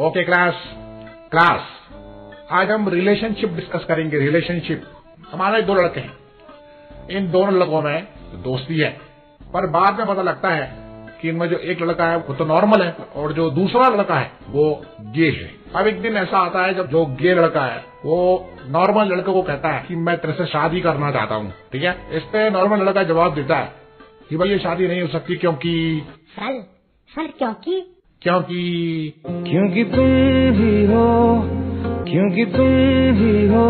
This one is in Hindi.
ओके क्लास क्लास आज हम रिलेशनशिप डिस्कस करेंगे रिलेशनशिप हमारे दो लड़के हैं। इन दोनों लड़कों में दोस्ती है। पर बाद में पता लगता है कि इनमें जो एक लड़का है, वो तो नॉर्मल है, और जो दूसरा लड़का है, वो गे है। अब एक दिन ऐसा आता है जब जो गे लड़का है, वो नॉर्मल लड़के को कहता है कि मैं तेरे से शादी करना चाहता हूँ। ठीक है? इस पे नॉर्मल लड़का जवाब देता है कि भाई ये शादी नहीं हो सकती क्योंकि सर सर, क्योंकि क्योंकि क्योंकि तुम ही हो क्योंकि तुम ही हो